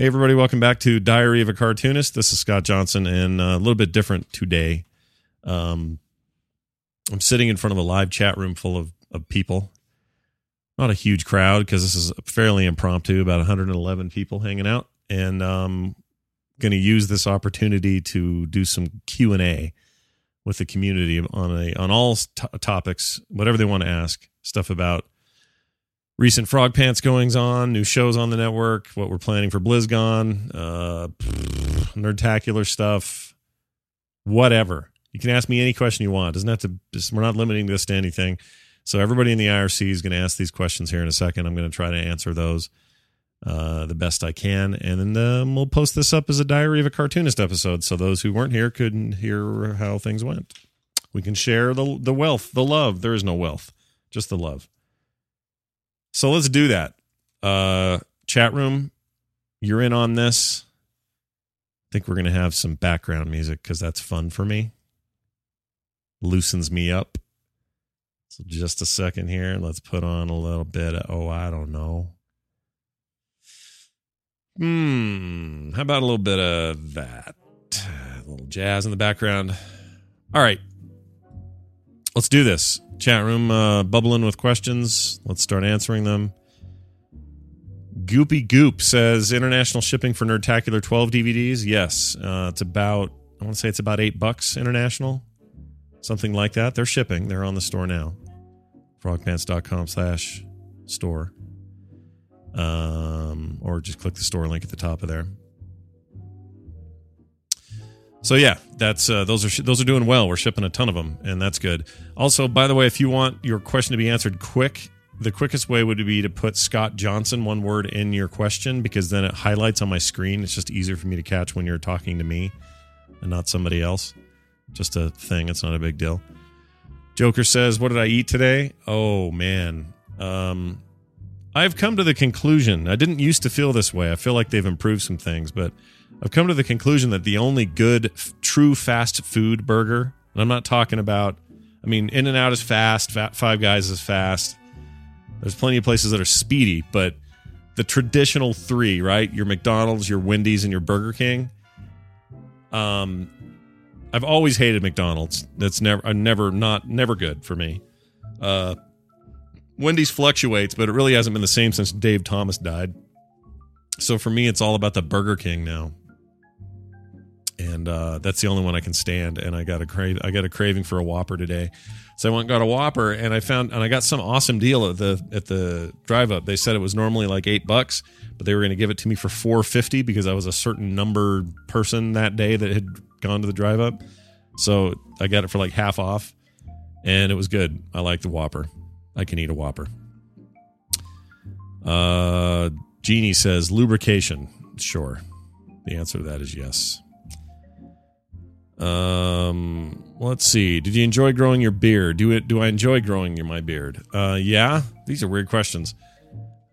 Hey, everybody, welcome back to Diary of a Cartoonist. This is Scott Johnson, and uh, a little bit different today. Um, I'm sitting in front of a live chat room full of, of people. Not a huge crowd because this is fairly impromptu, about 111 people hanging out. And um, going to use this opportunity to do some Q&A with the community on a on all t- topics, whatever they want to ask, stuff about recent Frog Pants goings on, new shows on the network, what we're planning for BlizzCon, uh, nerdtacular stuff, whatever. You can ask me any question you want. Doesn't have to. We're not limiting this to anything. So everybody in the IRC is going to ask these questions here in a second. I'm going to try to answer those uh, the best I can, and then um, we'll post this up as a Diary of a Cartoonist episode, so those who weren't here couldn't hear how things went. We can share the the wealth, the love. There is no wealth, just the love. So let's do that. Uh, chat room, you're in on this. I think we're gonna have some background music because that's fun for me. Loosens me up. So just a second here. Let's put on a little bit of oh, I don't know. Hmm. How about a little bit of that? A little jazz in the background. All right. Let's do this. Chat room uh, bubbling with questions. Let's start answering them. Goopy Goop says international shipping for Nerdtacular 12 DVDs. Yes. Uh, it's about, I want to say it's about eight bucks international. Something like that. They're shipping. They're on the store now. Frogpants.com slash store um, or just click the store link at the top of there. So yeah, that's uh, those are those are doing well. We're shipping a ton of them, and that's good. Also, by the way, if you want your question to be answered quick, the quickest way would be to put Scott Johnson one word in your question because then it highlights on my screen. It's just easier for me to catch when you're talking to me and not somebody else. Just a thing. It's not a big deal. Joker says, "What did I eat today? Oh man, um, I've come to the conclusion, I didn't used to feel this way. I feel like they've improved some things, but I've come to the conclusion that the only good, f- true fast food burger, and I'm not talking about, I mean, In and Out is fast, Five Guys is fast. There's plenty of places that are speedy, but the traditional three, right? Your McDonald's, your Wendy's, and your Burger King. Um, I've always hated McDonald's. That's never, uh, never, not, never good for me. Uh, Wendy's fluctuates, but it really hasn't been the same since Dave Thomas died. So for me, it's all about the Burger King now, and uh, that's the only one I can stand. And I got a crave, I got a craving for a Whopper today, so I went got a Whopper, and I found and I got some awesome deal at the at the drive up. They said it was normally like eight bucks, but they were going to give it to me for four fifty because I was a certain number person that day that had gone to the drive up. So I got it for like half off, and it was good. I like the Whopper. I can eat a Whopper. Uh, Jeannie says lubrication. Sure. The answer to that is yes. Um, let's see. Did you enjoy growing your beard? Do it? Do I enjoy growing my beard? Uh, yeah. These are weird questions.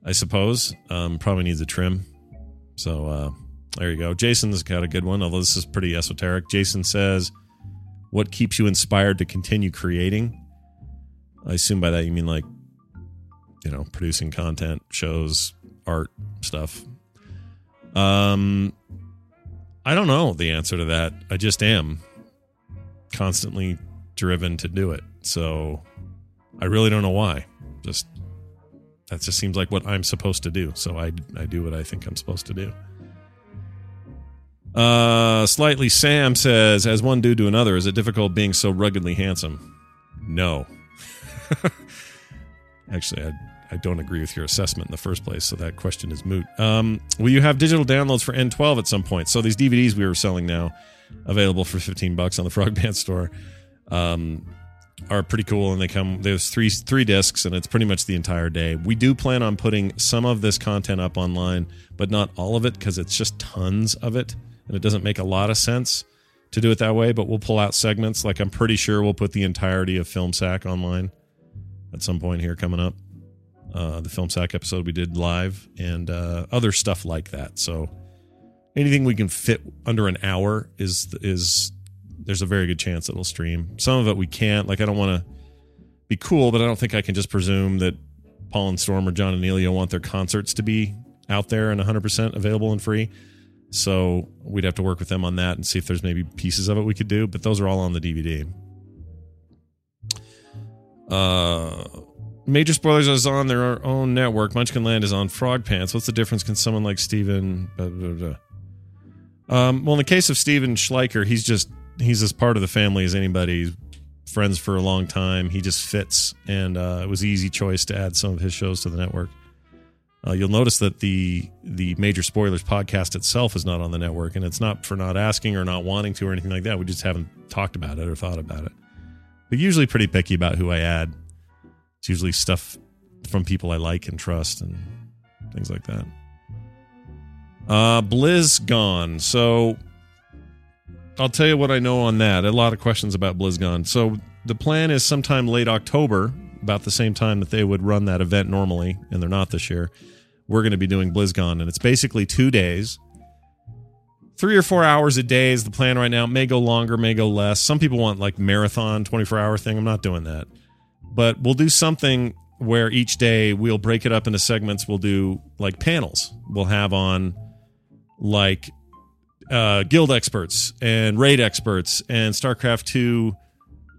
I suppose. Um, probably needs a trim. So uh, there you go. Jason's got a good one, although this is pretty esoteric. Jason says, "What keeps you inspired to continue creating?" I assume by that you mean like, you know, producing content, shows, art, stuff. Um, I don't know the answer to that. I just am constantly driven to do it. So I really don't know why. Just that just seems like what I'm supposed to do. So I I do what I think I'm supposed to do. Uh, slightly Sam says, as one dude to another, is it difficult being so ruggedly handsome? No. Actually, I, I don't agree with your assessment in the first place, so that question is moot. Um, will you have digital downloads for N12 at some point? So these DVDs we were selling now, available for 15 bucks on the Frog Pants store, um, are pretty cool, and they come. There's three three discs, and it's pretty much the entire day. We do plan on putting some of this content up online, but not all of it because it's just tons of it, and it doesn't make a lot of sense to do it that way. But we'll pull out segments. Like I'm pretty sure we'll put the entirety of Film Sack online at some point here coming up. Uh, the Film Sack episode we did live and uh, other stuff like that. So anything we can fit under an hour is is there's a very good chance it'll stream. Some of it we can't. Like I don't want to be cool, but I don't think I can just presume that Paul and Storm or John and Elio want their concerts to be out there and 100% available and free. So we'd have to work with them on that and see if there's maybe pieces of it we could do. But those are all on the DVD. Uh, Major Spoilers is on their own network. Munchkin Land is on Frog Pants. What's the difference? Can someone like Stephen. Blah, blah, blah. Um, well, in the case of Stephen Schleicher, he's just he's as part of the family as anybody. Friends for a long time. He just fits, and uh, it was an easy choice to add some of his shows to the network. Uh, you'll notice that the the Major Spoilers podcast itself is not on the network, and it's not for not asking or not wanting to or anything like that. We just haven't talked about it or thought about it. But usually pretty picky about who I add. It's usually stuff from people I like and trust and things like that. Uh, BlizzCon. So I'll tell you what I know on that. A lot of questions about BlizzCon. So the plan is sometime late October, about the same time that they would run that event normally, and they're not this year. We're going to be doing BlizzCon, and it's basically two days. Three or four hours a day is the plan right now. It may go longer, may go less. Some people want like marathon 24 hour thing. I'm not doing that. But we'll do something where each day we'll break it up into segments. We'll do like panels. We'll have on like uh, guild experts and raid experts and StarCraft 2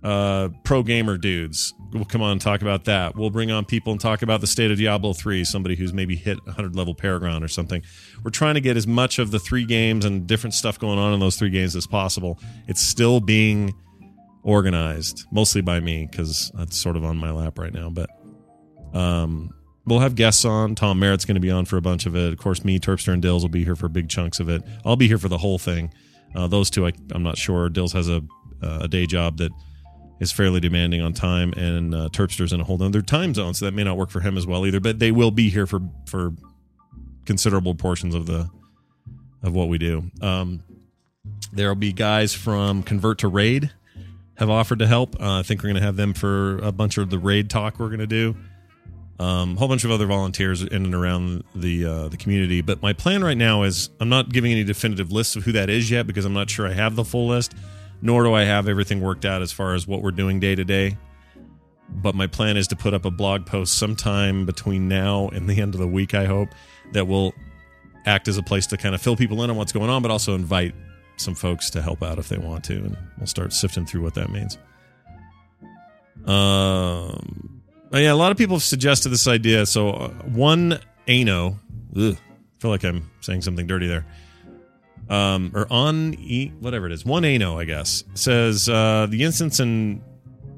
uh, pro gamer dudes. We'll come on and talk about that. We'll bring on people and talk about the state of Diablo 3, somebody who's maybe hit 100 level Paragon or something. We're trying to get as much of the three games and different stuff going on in those three games as possible. It's still being organized, mostly by me because that's sort of on my lap right now. But um, we'll have guests on. Tom Merritt's going to be on for a bunch of it. Of course, me, Terpster, and Dills will be here for big chunks of it. I'll be here for the whole thing. Uh, those two, I, I'm not sure. Dills has a uh, a day job that is fairly demanding on time, and uh, Terpster's in a whole other time zone, so that may not work for him as well either. But they will be here for for considerable portions of the of what we do. Um, there'll be guys from Convert to Raid have offered to help. Uh, I think we're going to have them for a bunch of the raid talk we're going to do. Um, a whole bunch of other volunteers in and around the uh, the community. But my plan right now is I'm not giving any definitive lists of who that is yet because I'm not sure I have the full list, nor do I have everything worked out as far as what we're doing day to day. But my plan is to put up a blog post sometime between now and the end of the week. I hope that will act as a place to kind of fill people in on what's going on, but also invite some folks to help out if they want to, and we'll start sifting through what that means. Um, yeah, a lot of people have suggested this idea. So uh, one Ano, ugh, I feel like I'm saying something dirty there. Um, or on e whatever it is, one Ano, I guess, says uh, the instance in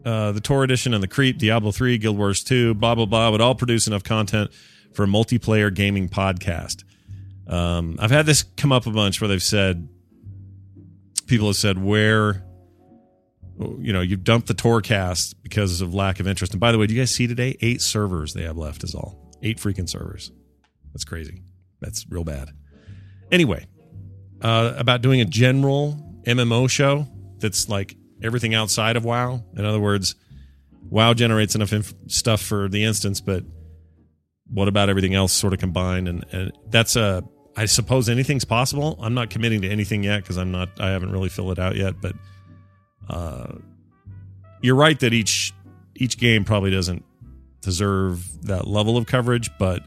uh, the Tor edition and the Creep, Diablo 3, Guild Wars 2, blah blah blah would all produce enough content for a multiplayer gaming podcast. Um, I've had this come up a bunch where they've said people have said where you know you've dumped the Torcast because of lack of interest. And by the way, do you guys see today? Eight servers they have left is all. Eight freaking servers. That's crazy. That's real bad. Anyway, uh, about doing a general MMO show that's like everything outside of WoW. In other words, WoW generates enough inf- stuff for the instance, but what about everything else sort of combined? And, and that's a I suppose anything's possible. I'm not committing to anything yet because I'm not. I haven't really filled it out yet. But uh, you're right that each each game probably doesn't deserve that level of coverage, but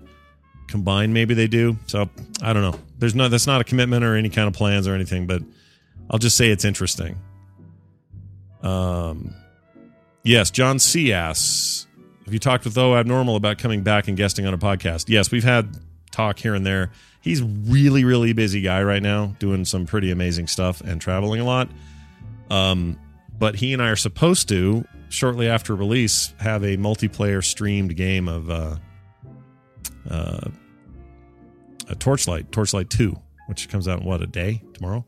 combined maybe they do. So I don't know. There's no. That's not a commitment or any kind of plans or anything. But I'll just say it's interesting. Um, yes, John C. asks, "Have you talked with O Abnormal about coming back and guesting on a podcast?" Yes, we've had talk here and there he's really really busy guy right now doing some pretty amazing stuff and traveling a lot. Um, but he and i are supposed to shortly after release have a multiplayer streamed game of uh, uh, a torchlight torchlight 2 which comes out in what a day tomorrow?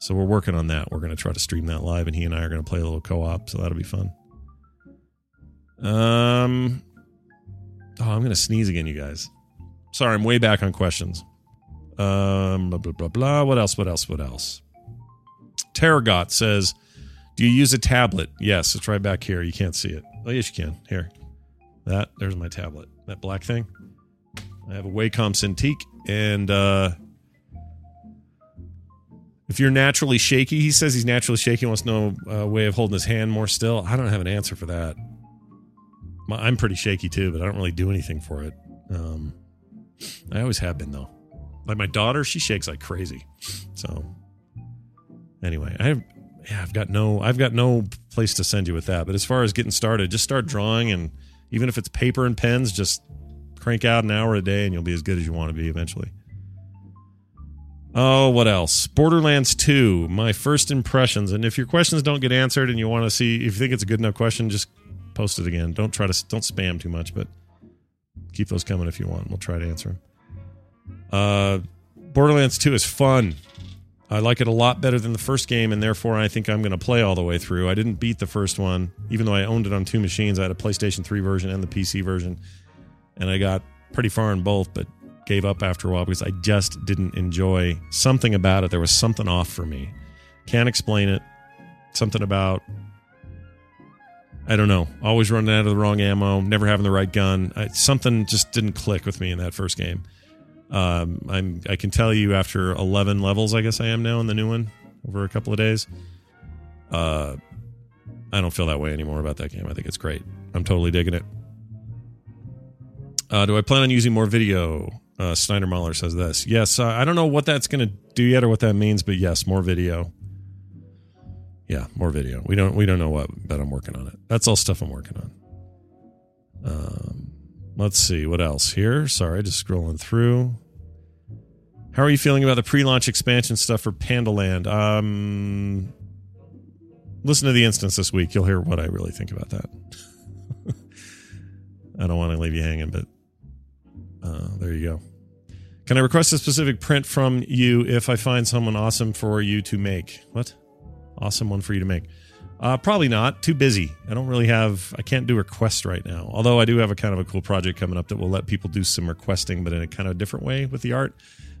So we're working on that. We're going to try to stream that live and he and i are going to play a little co-op so that'll be fun. Um oh i'm going to sneeze again you guys Sorry, I'm way back on questions. Um, blah, blah, blah, blah. What else? What else? What else? Terragot says, Do you use a tablet? Yes, it's right back here. You can't see it. Oh, yes, you can. Here. That, there's my tablet. That black thing. I have a Wacom Cintiq, and uh, if you're naturally shaky, he says he's naturally shaky, wants know a way of holding his hand more still. I don't have an answer for that. I'm pretty shaky too, but I don't really do anything for it. Um, I always have been though. Like my daughter, she shakes like crazy. So anyway, I have yeah, I've got no I've got no place to send you with that. But as far as getting started, just start drawing and even if it's paper and pens, just crank out an hour a day and you'll be as good as you want to be eventually. Oh, what else? Borderlands 2, my first impressions. And if your questions don't get answered and you want to see if you think it's a good enough question, just post it again. Don't try to don't spam too much, but keep those coming if you want. We'll try to answer them. Uh, Borderlands 2 is fun. I like it a lot better than the first game, and therefore I think I'm going to play all the way through. I didn't beat the first one, even though I owned it on two machines. I had a PlayStation 3 version and the PC version, and I got pretty far in both, but gave up after a while because I just didn't enjoy something about it. There was something off for me. Can't explain it. Something about I don't know. Always running out of the wrong ammo, never having the right gun. I, something just didn't click with me in that first game. Um, I'm I can tell you after 11 levels, I guess I am now in the new one over a couple of days. Uh, I don't feel that way anymore about that game. I think it's great. I'm totally digging it. Uh, do I plan on using more video? Uh, Snyder Mahler says this. Yes, uh, I don't know what that's going to do yet or what that means, but yes, more video. Yeah, more video. We don't we don't know what, but I'm working on it. That's all stuff I'm working on. Um, let's see what else here. Sorry, just scrolling through. How are you feeling about the pre-launch expansion stuff for Pandaland? Um, listen to the instance this week. You'll hear what I really think about that. I don't want to leave you hanging, but uh, there you go. Can I request a specific print from you if I find someone awesome for you to make? What? Awesome one for you to make. Uh, probably not. Too busy. I don't really have. I can't do requests right now. Although I do have a kind of a cool project coming up that will let people do some requesting, but in a kind of a different way with the art.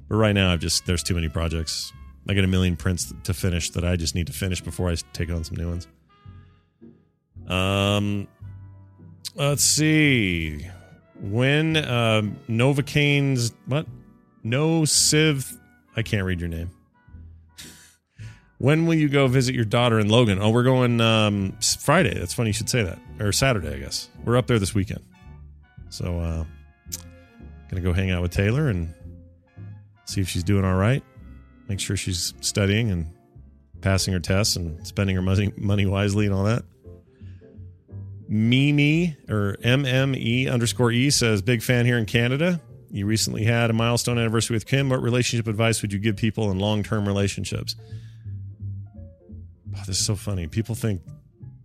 But right now, I've just there's too many projects. I got a million prints to finish that I just need to finish before I take on some new ones. Um, let's see. When um, Novocaine's what? No Civ. I can't read your name. When will you go visit your daughter in Logan? Oh, we're going um, Friday. That's funny you should say that. Or Saturday, I guess. We're up there this weekend. So, uh, gonna go hang out with Taylor and see if she's doing all right. Make sure she's studying and passing her tests and spending her money money wisely and all that. Mimi or MME underscore E says, big fan here in Canada. You recently had a milestone anniversary with Kim. What relationship advice would you give people in long term relationships? Oh, this is so funny. People think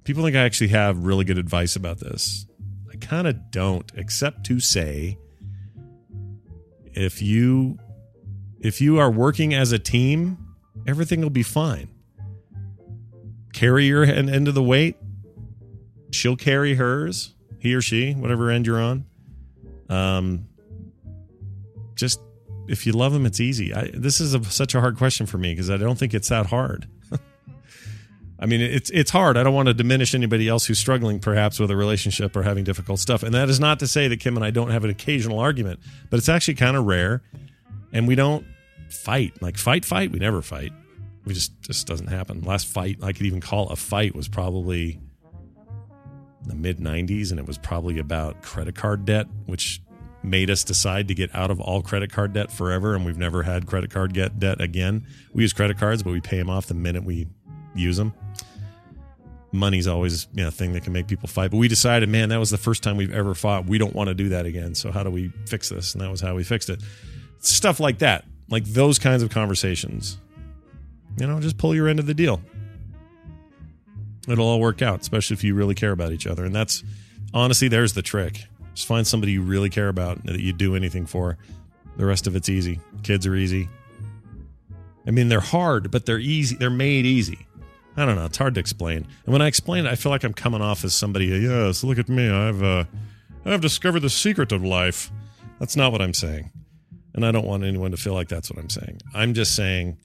people think I actually have really good advice about this. I kind of don't, except to say if you if you are working as a team, everything will be fine. Carry your end of the weight. She'll carry hers, he or she, whatever end you're on. Um, just if you love them, it's easy. I, this is a, such a hard question for me because I don't think it's that hard. I mean, it's it's hard. I don't want to diminish anybody else who's struggling, perhaps, with a relationship or having difficult stuff. And that is not to say that Kim and I don't have an occasional argument, but it's actually kind of rare. And we don't fight like fight, fight. We never fight. We just just doesn't happen. Last fight I could even call a fight was probably the mid '90s, and it was probably about credit card debt, which made us decide to get out of all credit card debt forever. And we've never had credit card get debt again. We use credit cards, but we pay them off the minute we use them. Money's always you know, a thing that can make people fight. But we decided, man, that was the first time we've ever fought. We don't want to do that again. So how do we fix this? And that was how we fixed it. Stuff like that, like those kinds of conversations. You know, just pull your end of the deal. It'll all work out, especially if you really care about each other. And that's honestly, there's the trick. Just find somebody you really care about that you do anything for. The rest of it's easy. Kids are easy. I mean, they're hard, but they're easy. They're made easy. I don't know. It's hard to explain. And when I explain it, I feel like I'm coming off as somebody. Yes, look at me. I've uh, I've discovered the secret of life. That's not what I'm saying, and I don't want anyone to feel like that's what I'm saying. I'm just saying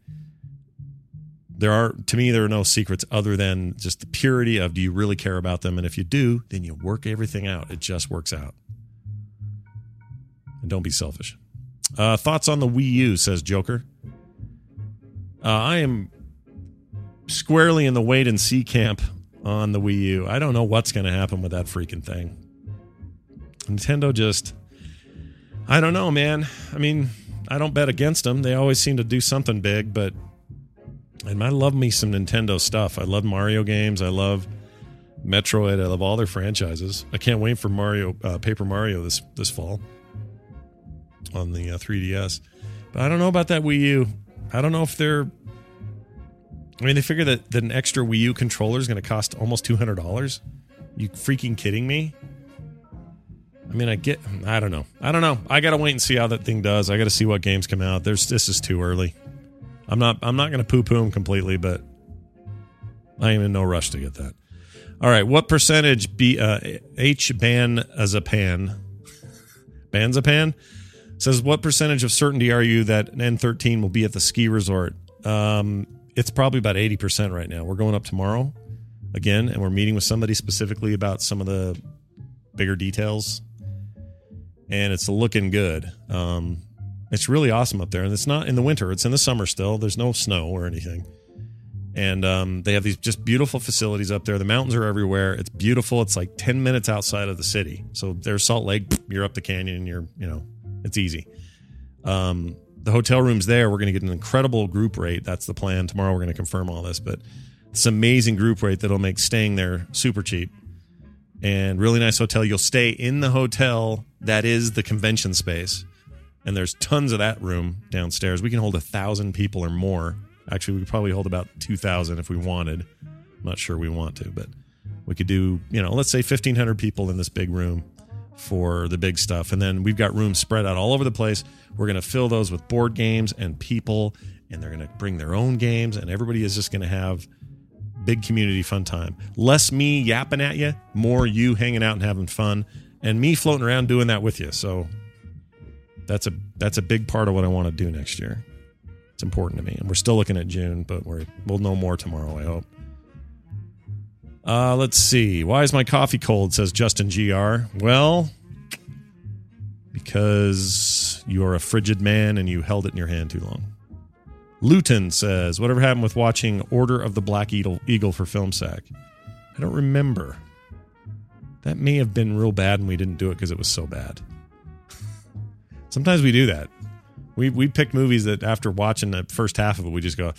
there are to me there are no secrets other than just the purity of do you really care about them, and if you do, then you work everything out. It just works out. And don't be selfish. Uh, thoughts on the Wii U? Says Joker. Uh, I am squarely in the wait and see camp on the Wii U. I don't know what's going to happen with that freaking thing. Nintendo just I don't know, man. I mean, I don't bet against them. They always seem to do something big, but and I love me some Nintendo stuff. I love Mario games. I love Metroid. I love all their franchises. I can't wait for Mario uh, Paper Mario this this fall on the uh, 3DS. But I don't know about that Wii U. I don't know if they're. I mean, they figure that, that an extra Wii U controller is going to cost almost two hundred dollars. You freaking kidding me? I mean, I get. I don't know. I don't know. I got to wait and see how that thing does. I got to see what games come out. There's this is too early. I'm not. I'm not going to poo poo them completely, but I am in no rush to get that. All right. What percentage B uh, H ban as a pan? Banzapan says what percentage of certainty are you that an N13 will be at the ski resort? Um, it's probably about 80% right now. We're going up tomorrow again, and we're meeting with somebody specifically about some of the bigger details, and it's looking good. Um, it's really awesome up there, and it's not in the winter; it's in the summer still. There's no snow or anything, and um, they have these just beautiful facilities up there. The mountains are everywhere. It's beautiful. It's like ten minutes outside of the city. So there's Salt Lake. You're up the canyon. You're you know it's easy. Um, the hotel rooms there, we're going to get an incredible group rate. That's the plan. Tomorrow we're going to confirm all this, but it's amazing group rate that'll make staying there super cheap and really nice hotel. You'll stay in the hotel that is the convention space, and there's tons of that room downstairs. We can hold a thousand people or more. Actually, we could probably hold about two thousand if we wanted. I'm not sure we want to, but we could do you know let's say fifteen hundred people in this big room for the big stuff, and then we've got rooms spread out all over the place. We're going to fill those with board games and people, and they're going to bring their own games, and everybody is just going to have big community fun time. Less me yapping at you, more you hanging out and having fun, and me floating around doing that with you. So that's a that's a big part of what I want to do next year. It's important to me, and we're still looking at June, but we're we'll know more tomorrow. I hope. Uh, let's see. Why is my coffee cold? Says Justin Gr. Well, because you are a frigid man and you held it in your hand too long. Luton says, whatever happened with watching Order of the Black Eagle, Eagle for Film Sack? I don't remember. That may have been real bad and we didn't do it because it was so bad. Sometimes we do that. We we pick movies that after watching the first half of it, we just go,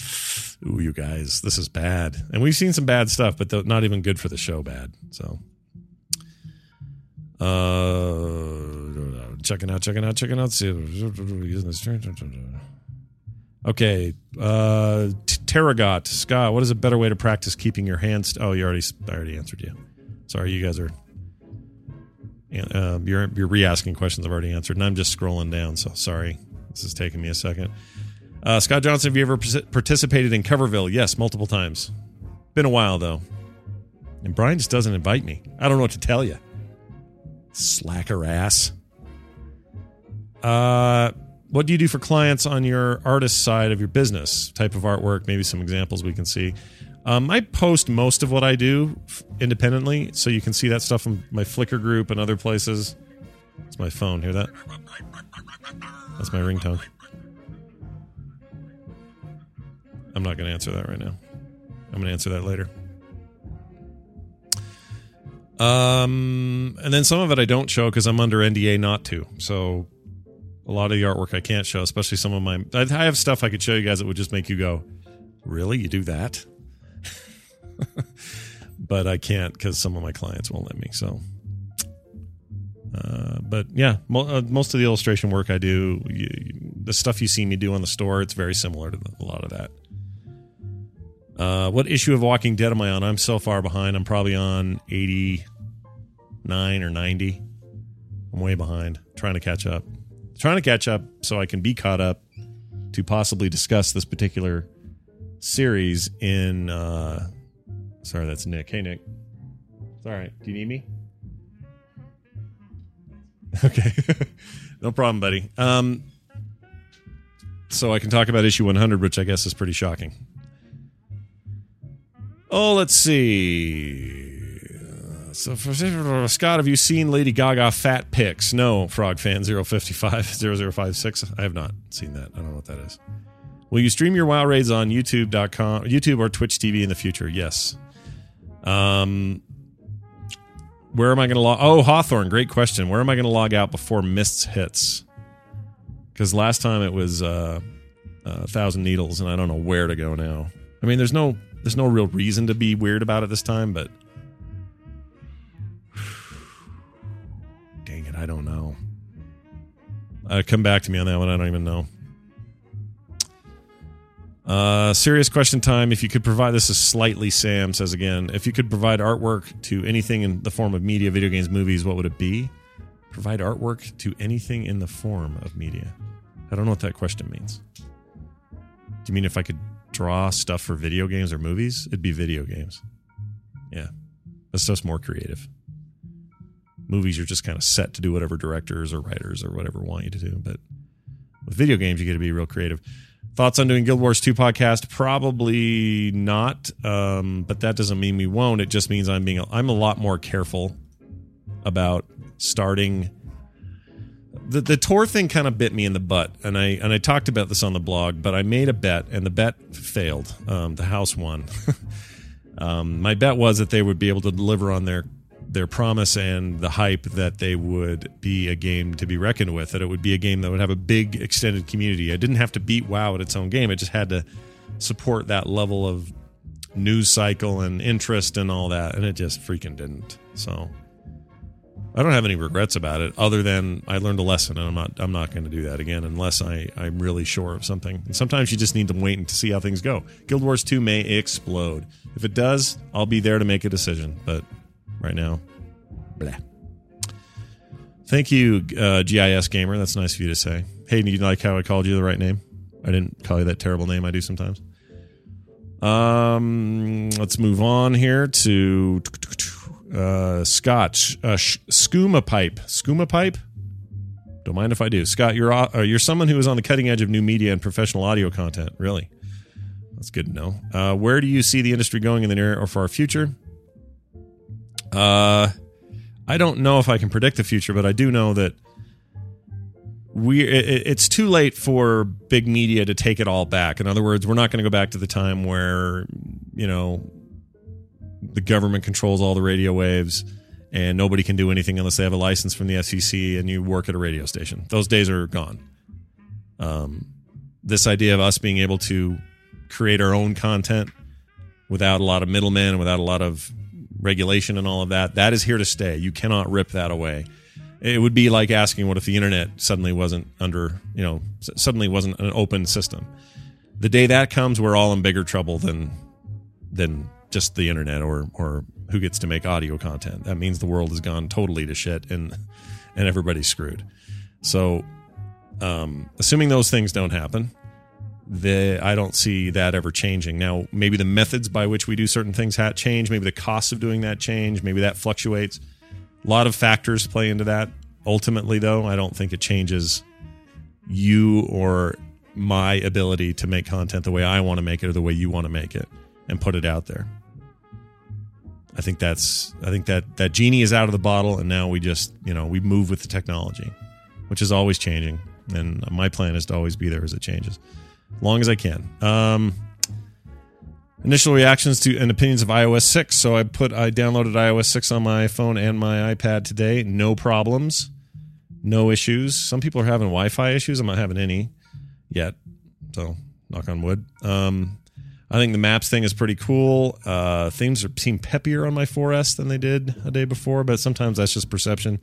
"Ooh, you guys, this is bad." And we've seen some bad stuff, but not even good for the show. Bad. So, uh, checking out, checking out, checking out. See, Okay, uh, Terragot Scott. What is a better way to practice keeping your hands? Oh, you already I already answered you. Sorry, you guys are. Uh, you're you're re-asking questions I've already answered, and I'm just scrolling down. So sorry, this is taking me a second. Uh, Scott Johnson, have you ever participated in Coverville? Yes, multiple times. Been a while though, and Brian just doesn't invite me. I don't know what to tell you. Slacker ass. Uh what do you do for clients on your artist side of your business? Type of artwork, maybe some examples we can see. Um, I post most of what I do independently, so you can see that stuff in my Flickr group and other places. It's my phone. Hear that? That's my ringtone. I'm not going to answer that right now. I'm going to answer that later. Um, and then some of it I don't show because I'm under NDA not to. So a lot of the artwork I can't show, especially some of my. I have stuff I could show you guys that would just make you go, "Really? You do that?" but I can't because some of my clients won't let me. So, uh, but yeah, mo- uh, most of the illustration work I do, you, the stuff you see me do on the store, it's very similar to the, a lot of that. Uh, what issue of Walking Dead am I on? I'm so far behind. I'm probably on 89 or 90. I'm way behind, trying to catch up trying to catch up so I can be caught up to possibly discuss this particular series in uh sorry that's Nick. Hey Nick. It's all right. Do you need me? Okay. no problem, buddy. Um so I can talk about issue 100 which I guess is pretty shocking. Oh, let's see. So for Scott, have you seen Lady Gaga fat pics? No, Frog fan 055 0056. I have not seen that. I don't know what that is. Will you stream your WoW raids on YouTube.com, YouTube or Twitch TV in the future? Yes. Um, where am I going to log? Oh, Hawthorne, great question. Where am I going to log out before Mists hits? because last time it was uh, a thousand needles, and I don't know where to go now. I mean, there's no there's no real reason to be weird about it this time, but dang it, I don't know. Uh, come back to me on that one. I don't even know. Uh, serious question time. If you could provide this is slightly Sam says again. If you could provide artwork to anything in the form of media, video games, movies, what would it be? Provide artwork to anything in the form of media. I don't know what that question means. Do you mean if I could draw stuff for video games or movies? It'd be video games. Yeah, that's just more creative. Movies, you're just kind of set to do whatever directors or writers or whatever want you to do. But with video games, you get to be real creative. Thoughts on doing Guild Wars 2 podcast? Probably not. Um, but that doesn't mean we won't. It just means I'm being I'm a lot more careful about starting the the Tor thing kind of bit me in the butt, and I and I talked about this on the blog, but I made a bet, and the bet failed. Um, the house won. um, my bet was that they would be able to deliver on their their promise and the hype that they would be a game to be reckoned with. That it would be a game that would have a big extended community. I didn't have to beat WoW at its own game. I just had to support that level of news cycle and interest and all that, and it just freaking didn't. So I don't have any regrets about it, other than I learned a lesson, and I'm not I'm not going to do that again unless I I'm really sure of something. And sometimes you just need to wait and to see how things go. Guild Wars 2 may explode. If it does, I'll be there to make a decision. But right now, blah. Thank you, uh, GIS gamer. That's nice of you to say. Hey, do you like how I called you the right name? I didn't call you that terrible name I do sometimes. Um, let's move on here to uh, Scotch, uh, sh- skooma pipe, skooma pipe. Don't mind if I do. Scott, you're uh, you're someone who is on the cutting edge of new media and professional audio content. Really, that's good to know. Uh, where do you see the industry going in the near or far future? Uh, I don't know if I can predict the future, but I do know that we it, it's too late for big media to take it all back. In other words, we're not going to go back to the time where you know the government controls all the radio waves and nobody can do anything unless they have a license from the FCC and you work at a radio station. Those days are gone. Um, this idea of us being able to create our own content without a lot of middlemen without a lot of regulation and all of that, that is here to stay. You cannot rip that away. It would be like asking what if the internet suddenly wasn't under, you know, suddenly wasn't an open system. The day that comes, we're all in bigger trouble than than just the internet or or who gets to make audio content. That means the world has gone totally to shit and and everybody's screwed. So, um, assuming those things don't happen, the I don't see that ever changing. Now, maybe the methods by which we do certain things ha- change. Maybe the cost of doing that change. Maybe that fluctuates. A lot of factors play into that. Ultimately, though, I don't think it changes you or my ability to make content the way I want to make it or the way you want to make it and put it out there. I think that's I think that that genie is out of the bottle, and now we just you know we move with the technology, which is always changing. And my plan is to always be there as it changes, long as I can. Um, initial reactions to and opinions of iOS six. So I put I downloaded iOS six on my phone and my iPad today. No problems, no issues. Some people are having Wi-Fi issues. I'm not having any yet. So knock on wood. Um, I think the maps thing is pretty cool. Uh, things are, seem peppier on my 4S than they did a day before, but sometimes that's just perception.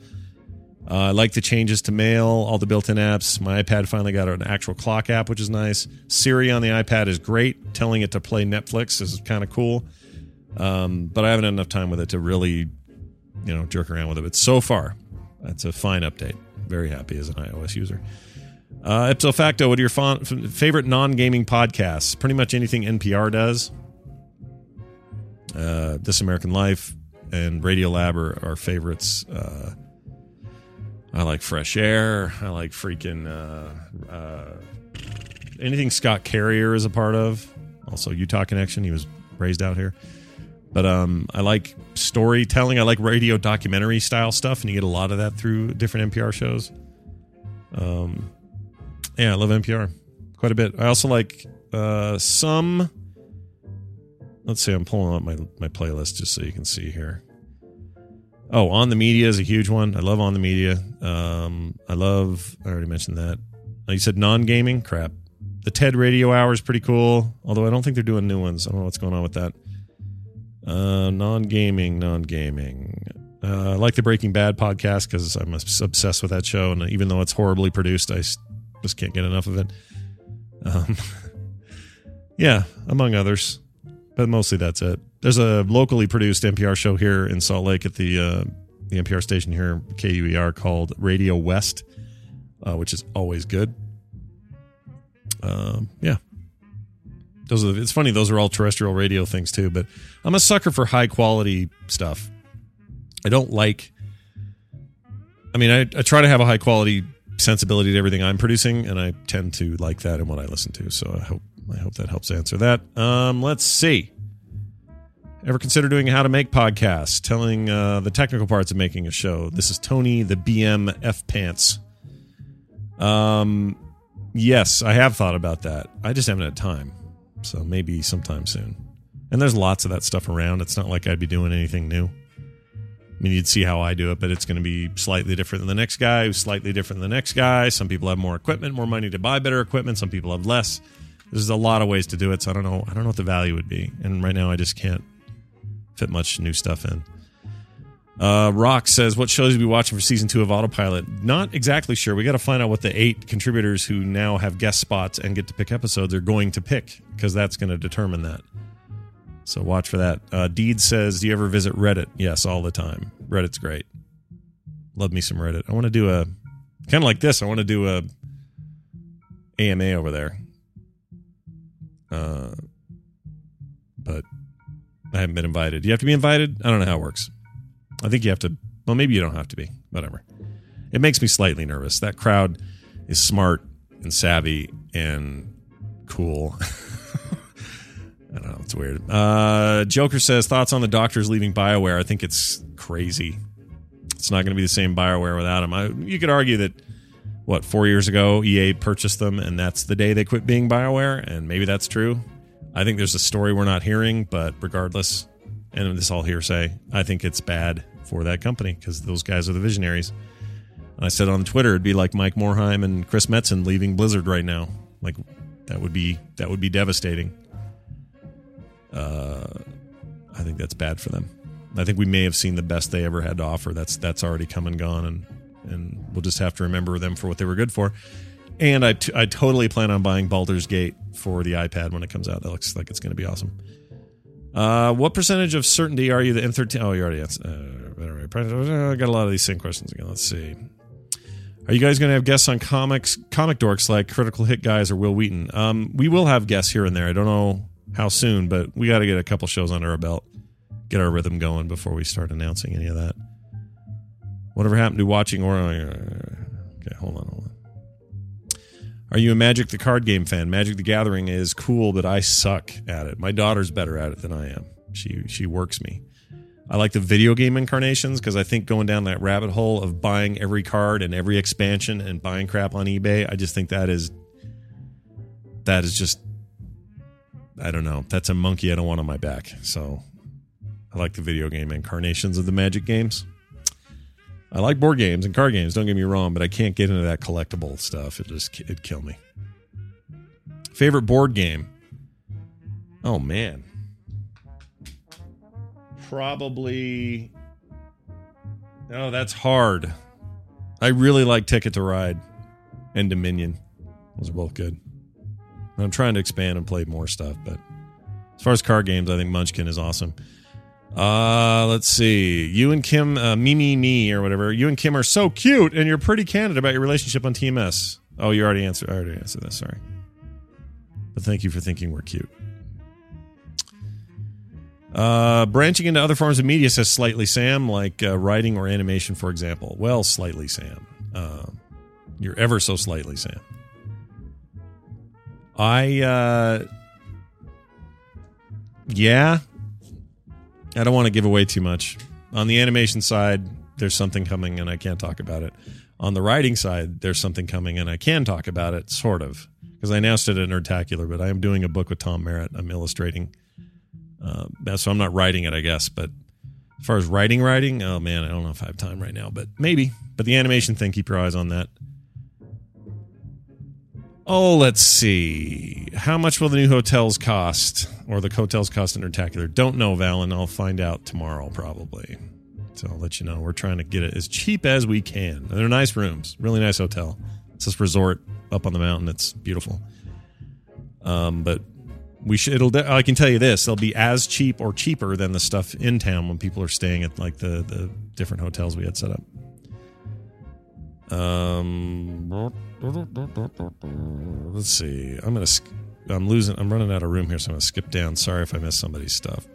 Uh, I like the changes to mail, all the built in apps. My iPad finally got an actual clock app, which is nice. Siri on the iPad is great. Telling it to play Netflix is kind of cool. Um, but I haven't had enough time with it to really, you know, jerk around with it. But so far, that's a fine update. Very happy as an iOS user. Uh, ipso facto, what are your fa- favorite non gaming podcasts? Pretty much anything NPR does. Uh, this American Life and Radio Lab are our favorites. Uh, I like Fresh Air. I like freaking uh, uh, anything Scott Carrier is a part of. Also, Utah Connection. He was raised out here. But um, I like storytelling. I like radio documentary style stuff, and you get a lot of that through different NPR shows. Um, yeah, I love NPR quite a bit. I also like uh, some. Let's see, I'm pulling up my my playlist just so you can see here. Oh, on the media is a huge one. I love on the media. Um, I love. I already mentioned that. You said non gaming? Crap. The TED Radio Hour is pretty cool, although I don't think they're doing new ones. I don't know what's going on with that. Uh, non gaming, non gaming. Uh, I like the Breaking Bad podcast because I'm obsessed with that show, and even though it's horribly produced, I just can't get enough of it. Um, yeah, among others, but mostly that's it. There's a locally produced NPR show here in Salt Lake at the uh, the NPR station here, KUER, called Radio West, uh, which is always good. Um, yeah, those are. It's funny; those are all terrestrial radio things too. But I'm a sucker for high quality stuff. I don't like. I mean, I, I try to have a high quality sensibility to everything I'm producing, and I tend to like that in what I listen to. So I hope I hope that helps answer that. Um, let's see. Ever consider doing how to make podcasts, telling uh, the technical parts of making a show? This is Tony, the BM F Pants. Um, yes, I have thought about that. I just haven't had time, so maybe sometime soon. And there's lots of that stuff around. It's not like I'd be doing anything new. I mean, you'd see how I do it, but it's going to be slightly different than the next guy, slightly different than the next guy. Some people have more equipment, more money to buy better equipment. Some people have less. There's a lot of ways to do it, so I don't know. I don't know what the value would be, and right now I just can't fit much new stuff in. Uh, Rock says, "What shows are be watching for season two of Autopilot?" Not exactly sure. We got to find out what the eight contributors who now have guest spots and get to pick episodes are going to pick, because that's going to determine that. So watch for that. Uh, Deed says, "Do you ever visit Reddit?" Yes, all the time. Reddit's great. Love me some Reddit. I want to do a kind of like this. I want to do a AMA over there. Uh, but I haven't been invited. Do you have to be invited? I don't know how it works. I think you have to. Well, maybe you don't have to be. Whatever. It makes me slightly nervous. That crowd is smart and savvy and cool. It's weird. Uh, Joker says thoughts on the doctors leaving Bioware. I think it's crazy. It's not going to be the same Bioware without him. I, you could argue that what four years ago EA purchased them, and that's the day they quit being Bioware, and maybe that's true. I think there's a story we're not hearing, but regardless, and this all hearsay, I think it's bad for that company because those guys are the visionaries. I said on Twitter, it'd be like Mike Morhaime and Chris Metzen leaving Blizzard right now. Like that would be that would be devastating uh, I think that's bad for them. I think we may have seen the best they ever had to offer. That's that's already come and gone, and and we'll just have to remember them for what they were good for. And I, t- I totally plan on buying Baldur's Gate for the iPad when it comes out. That looks like it's going to be awesome. Uh, what percentage of certainty are you the M13? Oh, you already answered. Uh, I got a lot of these same questions again. Let's see. Are you guys going to have guests on comics, comic dorks like Critical Hit guys or Wil Wheaton? Um, we will have guests here and there. I don't know how soon, but we got to get a couple shows under our belt, get our rhythm going before we start announcing any of that. Whatever happened to watching or uh, okay, hold on, hold on. Are you a Magic the card game fan? Magic the Gathering is cool, but I suck at it. My daughter's better at it than I am. She she works me. I like the video game incarnations because I think going down that rabbit hole of buying every card and every expansion and buying crap on eBay, I just think that is that is just I don't know. That's a monkey I don't want on my back. So I like the video game incarnations of the Magic games. I like board games and card games. Don't get me wrong, but I can't get into that collectible stuff. It just it'd kill me. Favorite board game? Oh man, probably. Oh, that's hard. I really like Ticket to Ride and Dominion. Those are both good. I'm trying to expand and play more stuff, but as far as card games, I think Munchkin is awesome. Uh, let's see. You and Kim, uh, me, me, me, or whatever. You and Kim are so cute, and you're pretty candid about your relationship on TMS. Oh, you already answered. I already answered this. Sorry, but thank you for thinking we're cute. Uh, branching into other forms of media says slightly Sam, like uh, writing or animation, for example. Well, slightly Sam. Uh, you're ever so slightly Sam. I uh yeah. I don't want to give away too much. On the animation side, there's something coming and I can't talk about it. On the writing side, there's something coming and I can talk about it, sort of. Because I announced it at Nerdtacular, but I am doing a book with Tom Merritt. I'm illustrating. Uh, so I'm not writing it, I guess. But as far as writing, writing, oh man, I don't know if I have time right now, but maybe. But the animation thing, keep your eyes on that. Oh, let's see. How much will the new hotels cost, or the hotels cost in Nerdtacular? Don't know, Valen. I'll find out tomorrow, probably. So I'll let you know. We're trying to get it as cheap as we can. They're nice rooms, really nice hotel. It's this resort up on the mountain. It's beautiful. Um, but we should. It'll. I can tell you this: they'll be as cheap or cheaper than the stuff in town when people are staying at like the the different hotels we had set up. Um, let's see. I'm gonna. I'm losing. I'm running out of room here, so I'm gonna skip down. Sorry if I missed somebody's stuff.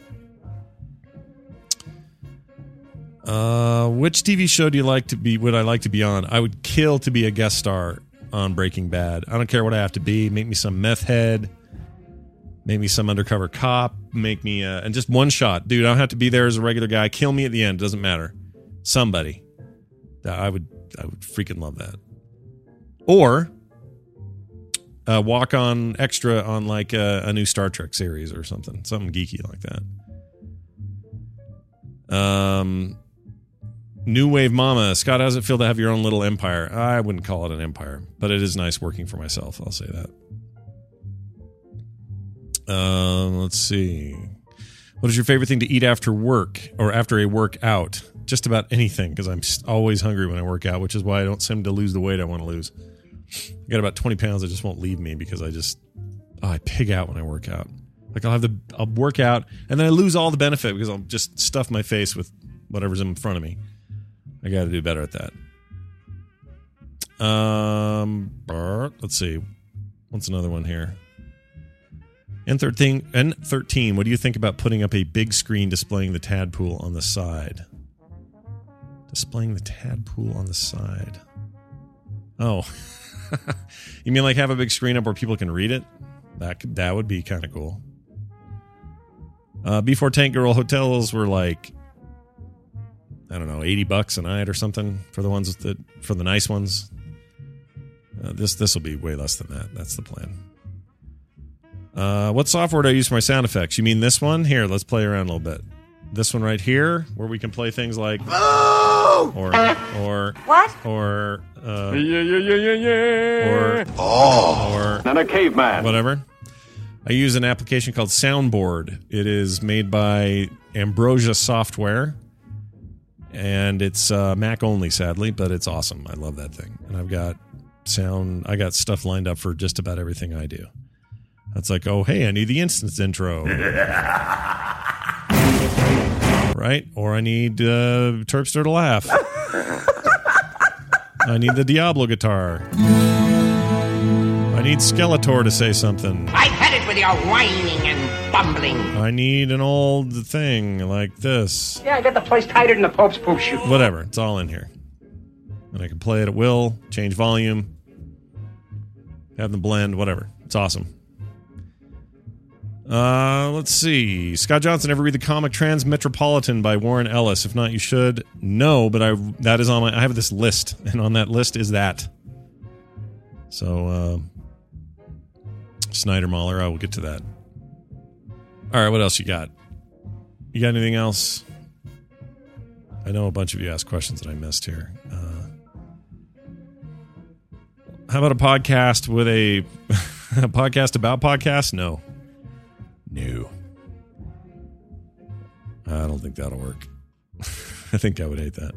Uh, which TV show do you like to be? Would I like to be on? I would kill to be a guest star on Breaking Bad. I don't care what I have to be. Make me some meth head. Make me some undercover cop. Make me uh, and just one shot, dude. I don't have to be there as a regular guy. Kill me at the end. Doesn't matter. Somebody. I would. I would freaking love that. Or uh, walk on extra on like a, a new Star Trek series or something, something geeky like that. Um, New Wave Mama, Scott, how does it feel to have your own little empire? I wouldn't call it an empire, but it is nice working for myself. I'll say that. Um, let's see. What is your favorite thing to eat after work or after a workout? Just about anything because I'm always hungry when I work out, which is why I don't seem to lose the weight I want to lose. I got about 20 pounds that just won't leave me because I just oh, I pig out when I work out. Like I'll have the I'll work out and then I lose all the benefit because I'll just stuff my face with whatever's in front of me. I got to do better at that. Um, let's see. What's another one here? N13, N13, what do you think about putting up a big screen displaying the tadpool on the side? Displaying the tadpool on the side. Oh. you mean like have a big screen up where people can read it? That could, that would be kind of cool. Uh, before Tank Girl hotels were like I don't know, eighty bucks a night or something for the ones that for the nice ones. Uh, this this will be way less than that. That's the plan. Uh, what software do I use for my sound effects? You mean this one? Here, let's play around a little bit. This one right here, where we can play things like or or What? or uh, Yeah, yeah, yeah, yeah, yeah. or oh or and a caveman. whatever. I use an application called Soundboard. It is made by Ambrosia Software, and it's uh, Mac only, sadly, but it's awesome. I love that thing, and I've got sound. I got stuff lined up for just about everything I do. That's like, oh hey, I need the instance intro, right? Or I need uh, Terpster to laugh. I need the Diablo guitar. I need Skeletor to say something. I've had it with your whining and bumbling. I need an old thing like this. Yeah, I got the place tighter than the Pope's poop shoe. Whatever. It's all in here. And I can play it at will, change volume, have them blend, whatever. It's awesome. Uh, let's see. Scott Johnson ever read the comic Transmetropolitan by Warren Ellis? If not, you should. No, but I that is on my I have this list, and on that list is that. So uh Snyder Mahler, I will get to that. All right, what else you got? You got anything else? I know a bunch of you asked questions that I missed here. Uh, how about a podcast with a, a podcast about podcasts? No. No. I don't think that'll work. I think I would hate that.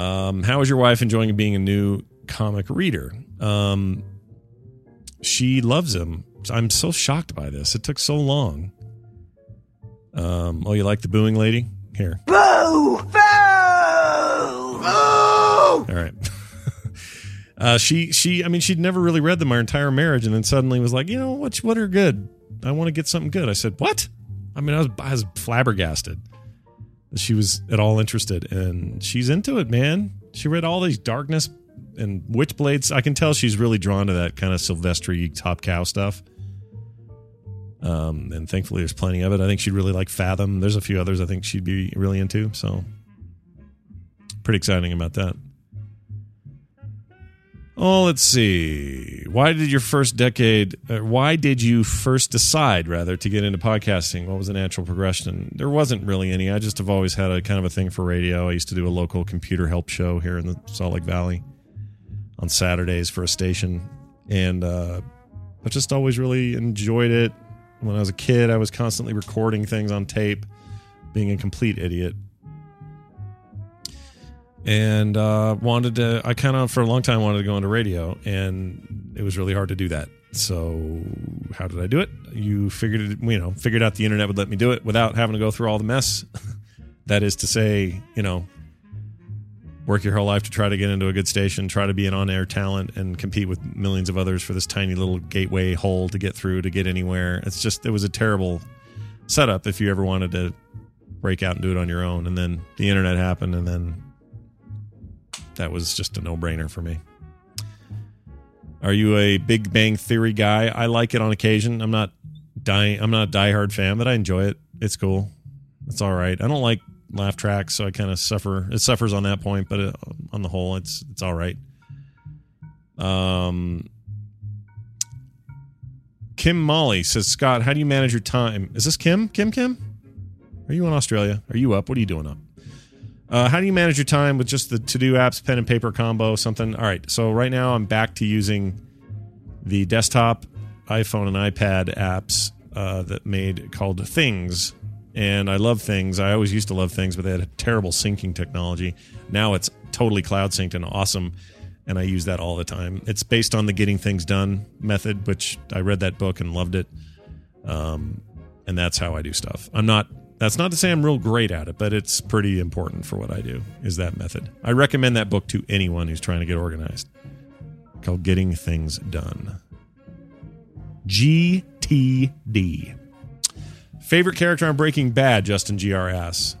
Um, how is your wife enjoying being a new comic reader? Um, she loves him. I'm so shocked by this. It took so long. Um, oh, you like the booing lady? Here. Boo! Boo! Boo! All right. uh, she she I mean she'd never really read them our entire marriage, and then suddenly was like, you know what what are good? I want to get something good. I said, what? I mean, I was I was flabbergasted that she was at all interested, and she's into it, man. She read all these darkness and witchblades. I can tell she's really drawn to that kind of Silvestri top cow stuff. Um, and thankfully, there's plenty of it. I think she'd really like Fathom. There's a few others I think she'd be really into. So, pretty exciting about that. Oh, let's see. Why did your first decade? Uh, why did you first decide, rather, to get into podcasting? What was the natural progression? There wasn't really any. I just have always had a kind of a thing for radio. I used to do a local computer help show here in the Salt Lake Valley on Saturdays for a station, and uh, I just always really enjoyed it. When I was a kid, I was constantly recording things on tape, being a complete idiot. And uh, wanted to, I kind of, for a long time, wanted to go into radio, and it was really hard to do that. So, how did I do it? You figured it, you know, figured out the internet would let me do it without having to go through all the mess. that is to say, you know, work your whole life to try to get into a good station, try to be an on air talent, and compete with millions of others for this tiny little gateway hole to get through to get anywhere. It's just, it was a terrible setup if you ever wanted to break out and do it on your own. And then the internet happened, and then that was just a no brainer for me. Are you a Big Bang Theory guy? I like it on occasion. I'm not dying. I'm not a diehard fan, but I enjoy it. It's cool. It's all right. I don't like laugh tracks, so I kind of suffer. It suffers on that point, but it, on the whole, it's it's all right. Um, Kim Molly says, Scott, how do you manage your time? Is this Kim? Kim? Kim? Are you in Australia? Are you up? What are you doing up? Uh, how do you manage your time with just the to do apps, pen and paper combo, something? All right. So right now I'm back to using the desktop, iPhone, and iPad apps uh, that made called Things and I love things. I always used to love things, but they had a terrible syncing technology. Now it's totally cloud synced and awesome, and I use that all the time. It's based on the getting things done method, which I read that book and loved it. Um, and that's how I do stuff. I'm not. That's not to say I'm real great at it, but it's pretty important for what I do. Is that method? I recommend that book to anyone who's trying to get organized. Called Getting Things Done. GTD. Favorite character on Breaking Bad, Justin GR asks.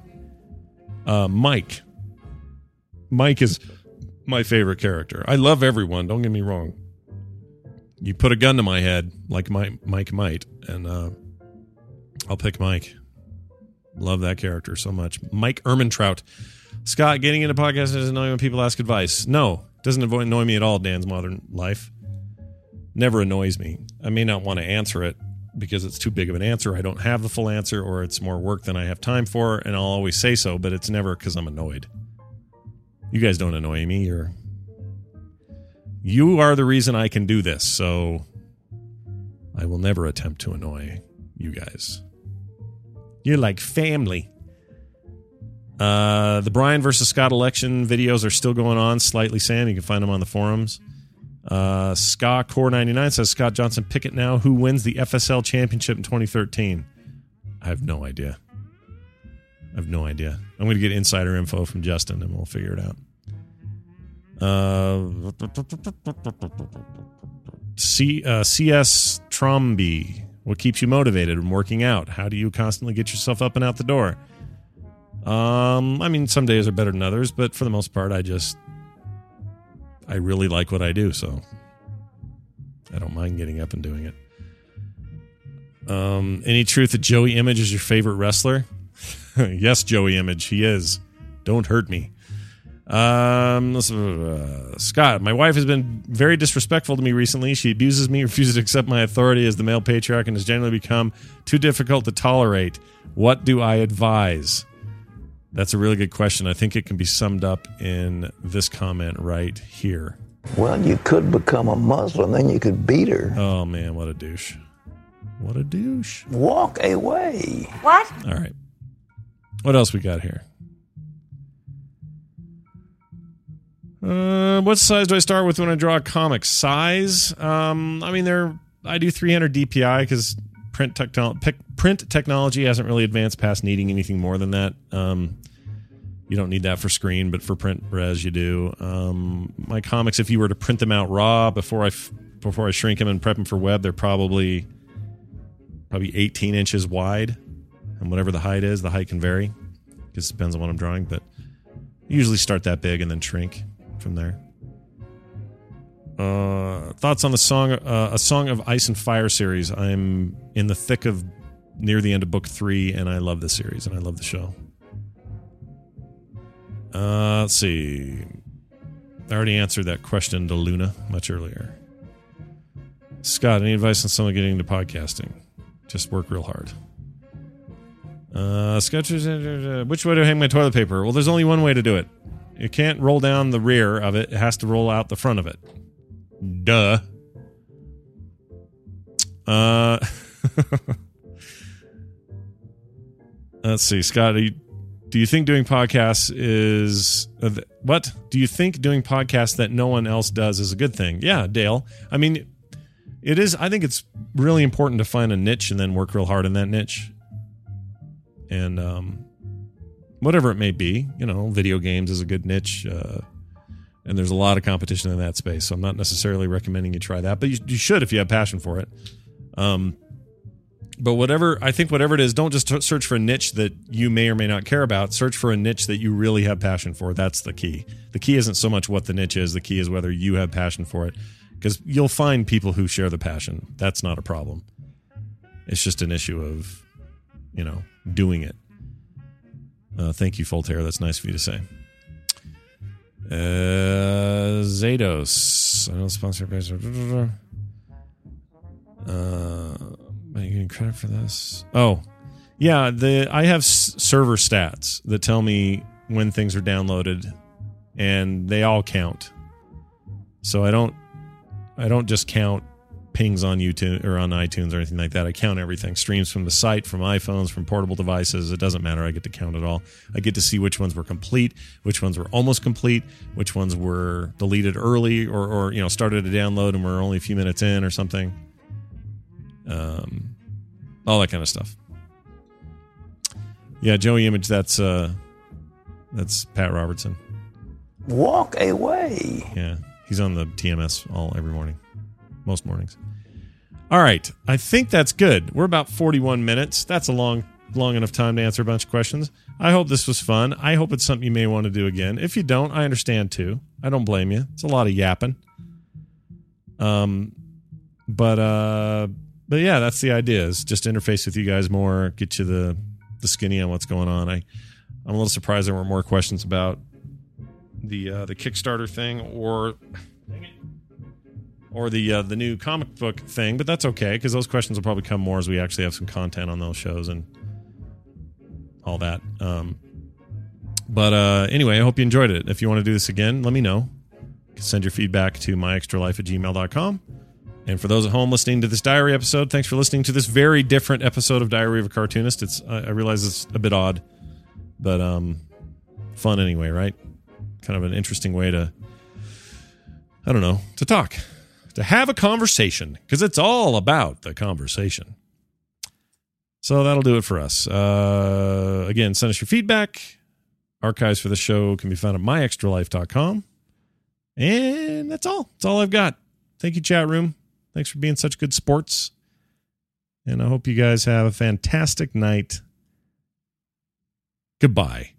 Uh, Mike. Mike is my favorite character. I love everyone, don't get me wrong. You put a gun to my head, like my, Mike might, and uh, I'll pick Mike. Love that character so much. Mike Ehrmantraut. Scott, getting into podcasts doesn't annoy when people ask advice. No, doesn't annoy me at all, Dan's modern life. Never annoys me. I may not want to answer it, because it's too big of an answer. I don't have the full answer, or it's more work than I have time for, and I'll always say so, but it's never because I'm annoyed. You guys don't annoy me. You're you are the reason I can do this, so I will never attempt to annoy you guys. You're like family. Uh, the Brian versus Scott election videos are still going on. Slightly Sam, you can find them on the forums. Uh, Ska Core 99 says Scott Johnson Pickett now. Who wins the FSL championship in 2013? I have no idea. I have no idea. I'm going to get insider info from Justin and we'll figure it out. Uh, C, uh, CS Tromby. What keeps you motivated and working out? How do you constantly get yourself up and out the door? Um, I mean, some days are better than others, but for the most part, I just I really like what I do, so I don't mind getting up and doing it. Um, any truth that Joey Image is your favorite wrestler? yes, Joey Image, he is. Don't hurt me. Um, uh, Scott, my wife has been very disrespectful to me recently. She abuses me, refuses to accept my authority as the male patriarch, and has generally become too difficult to tolerate. What do I advise? That's a really good question. I think it can be summed up in this comment right here. Well, you could become a Muslim, then you could beat her. Oh man, what a douche. What a douche. Walk away. What? All right. What else we got here? Uh, what size do I start with when I draw a comic? Size? Um, I mean, they're I do 300 DPI because print technology print technology hasn't really advanced past needing anything more than that. Um, you don't need that for screen, but for print res, you do. Um, my comics, if you were to print them out raw before I f- before I shrink them and prep them for web, they're probably probably 18 inches wide, and whatever the height is, the height can vary because it depends on what I'm drawing. But usually start that big and then shrink from there. Uh, thoughts on the song, uh, a song of ice and fire series? I'm in the thick of near the end of book three, and I love the series and I love the show. Uh, let's see. I already answered that question to Luna much earlier. Scott, any advice on someone getting into podcasting? Just work real hard. Uh, sketches. Which way to hang my toilet paper? Well, there's only one way to do it. You can't roll down the rear of it. It has to roll out the front of it. Duh. Uh, let's see, Scott. You, do you think doing podcasts is uh, what? Do you think doing podcasts that no one else does is a good thing? Yeah, Dale. I mean, it is. I think it's really important to find a niche and then work real hard in that niche. And um, whatever it may be, you know, video games is a good niche. Uh, and there's a lot of competition in that space. So I'm not necessarily recommending you try that, but you, you should if you have passion for it. Um, but whatever I think, whatever it is, don't just search for a niche that you may or may not care about. Search for a niche that you really have passion for. That's the key. The key isn't so much what the niche is. The key is whether you have passion for it, because you'll find people who share the passion. That's not a problem. It's just an issue of, you know, doing it. Uh, thank you, Voltaire. That's nice of you to say. Uh, Zados. I don't sponsor page. Uh, am I getting credit for this? Oh, yeah. The I have s- server stats that tell me when things are downloaded, and they all count. So I don't, I don't just count pings on YouTube or on iTunes or anything like that. I count everything. Streams from the site, from iPhones, from portable devices. It doesn't matter. I get to count it all. I get to see which ones were complete, which ones were almost complete, which ones were deleted early or, or you know, started to download and were only a few minutes in or something. Um, all that kind of stuff. Yeah, Joey Image, that's uh that's Pat Robertson. Walk away. Yeah. He's on the TMS all every morning. Most mornings. All right. I think that's good. We're about 41 minutes. That's a long long enough time to answer a bunch of questions. I hope this was fun. I hope it's something you may want to do again. If you don't, I understand too. I don't blame you. It's a lot of yapping. Um but uh but yeah, that's the idea is just interface with you guys more, get you the the skinny on what's going on. I I'm a little surprised there weren't more questions about the uh, the Kickstarter thing or or the uh, the new comic book thing, but that's okay because those questions will probably come more as we actually have some content on those shows and all that. Um, but uh, anyway, I hope you enjoyed it. If you want to do this again, let me know. Send your feedback to myextralife at gmail.com. And for those at home listening to this diary episode, thanks for listening to this very different episode of Diary of a Cartoonist. It's I, I realize it's a bit odd, but um, fun anyway, right? Kind of an interesting way to, I don't know, to talk, to have a conversation, because it's all about the conversation. So that'll do it for us. Uh, again, send us your feedback. Archives for the show can be found at myextralife.com. And that's all. That's all I've got. Thank you, chat room. Thanks for being such good sports. And I hope you guys have a fantastic night. Goodbye.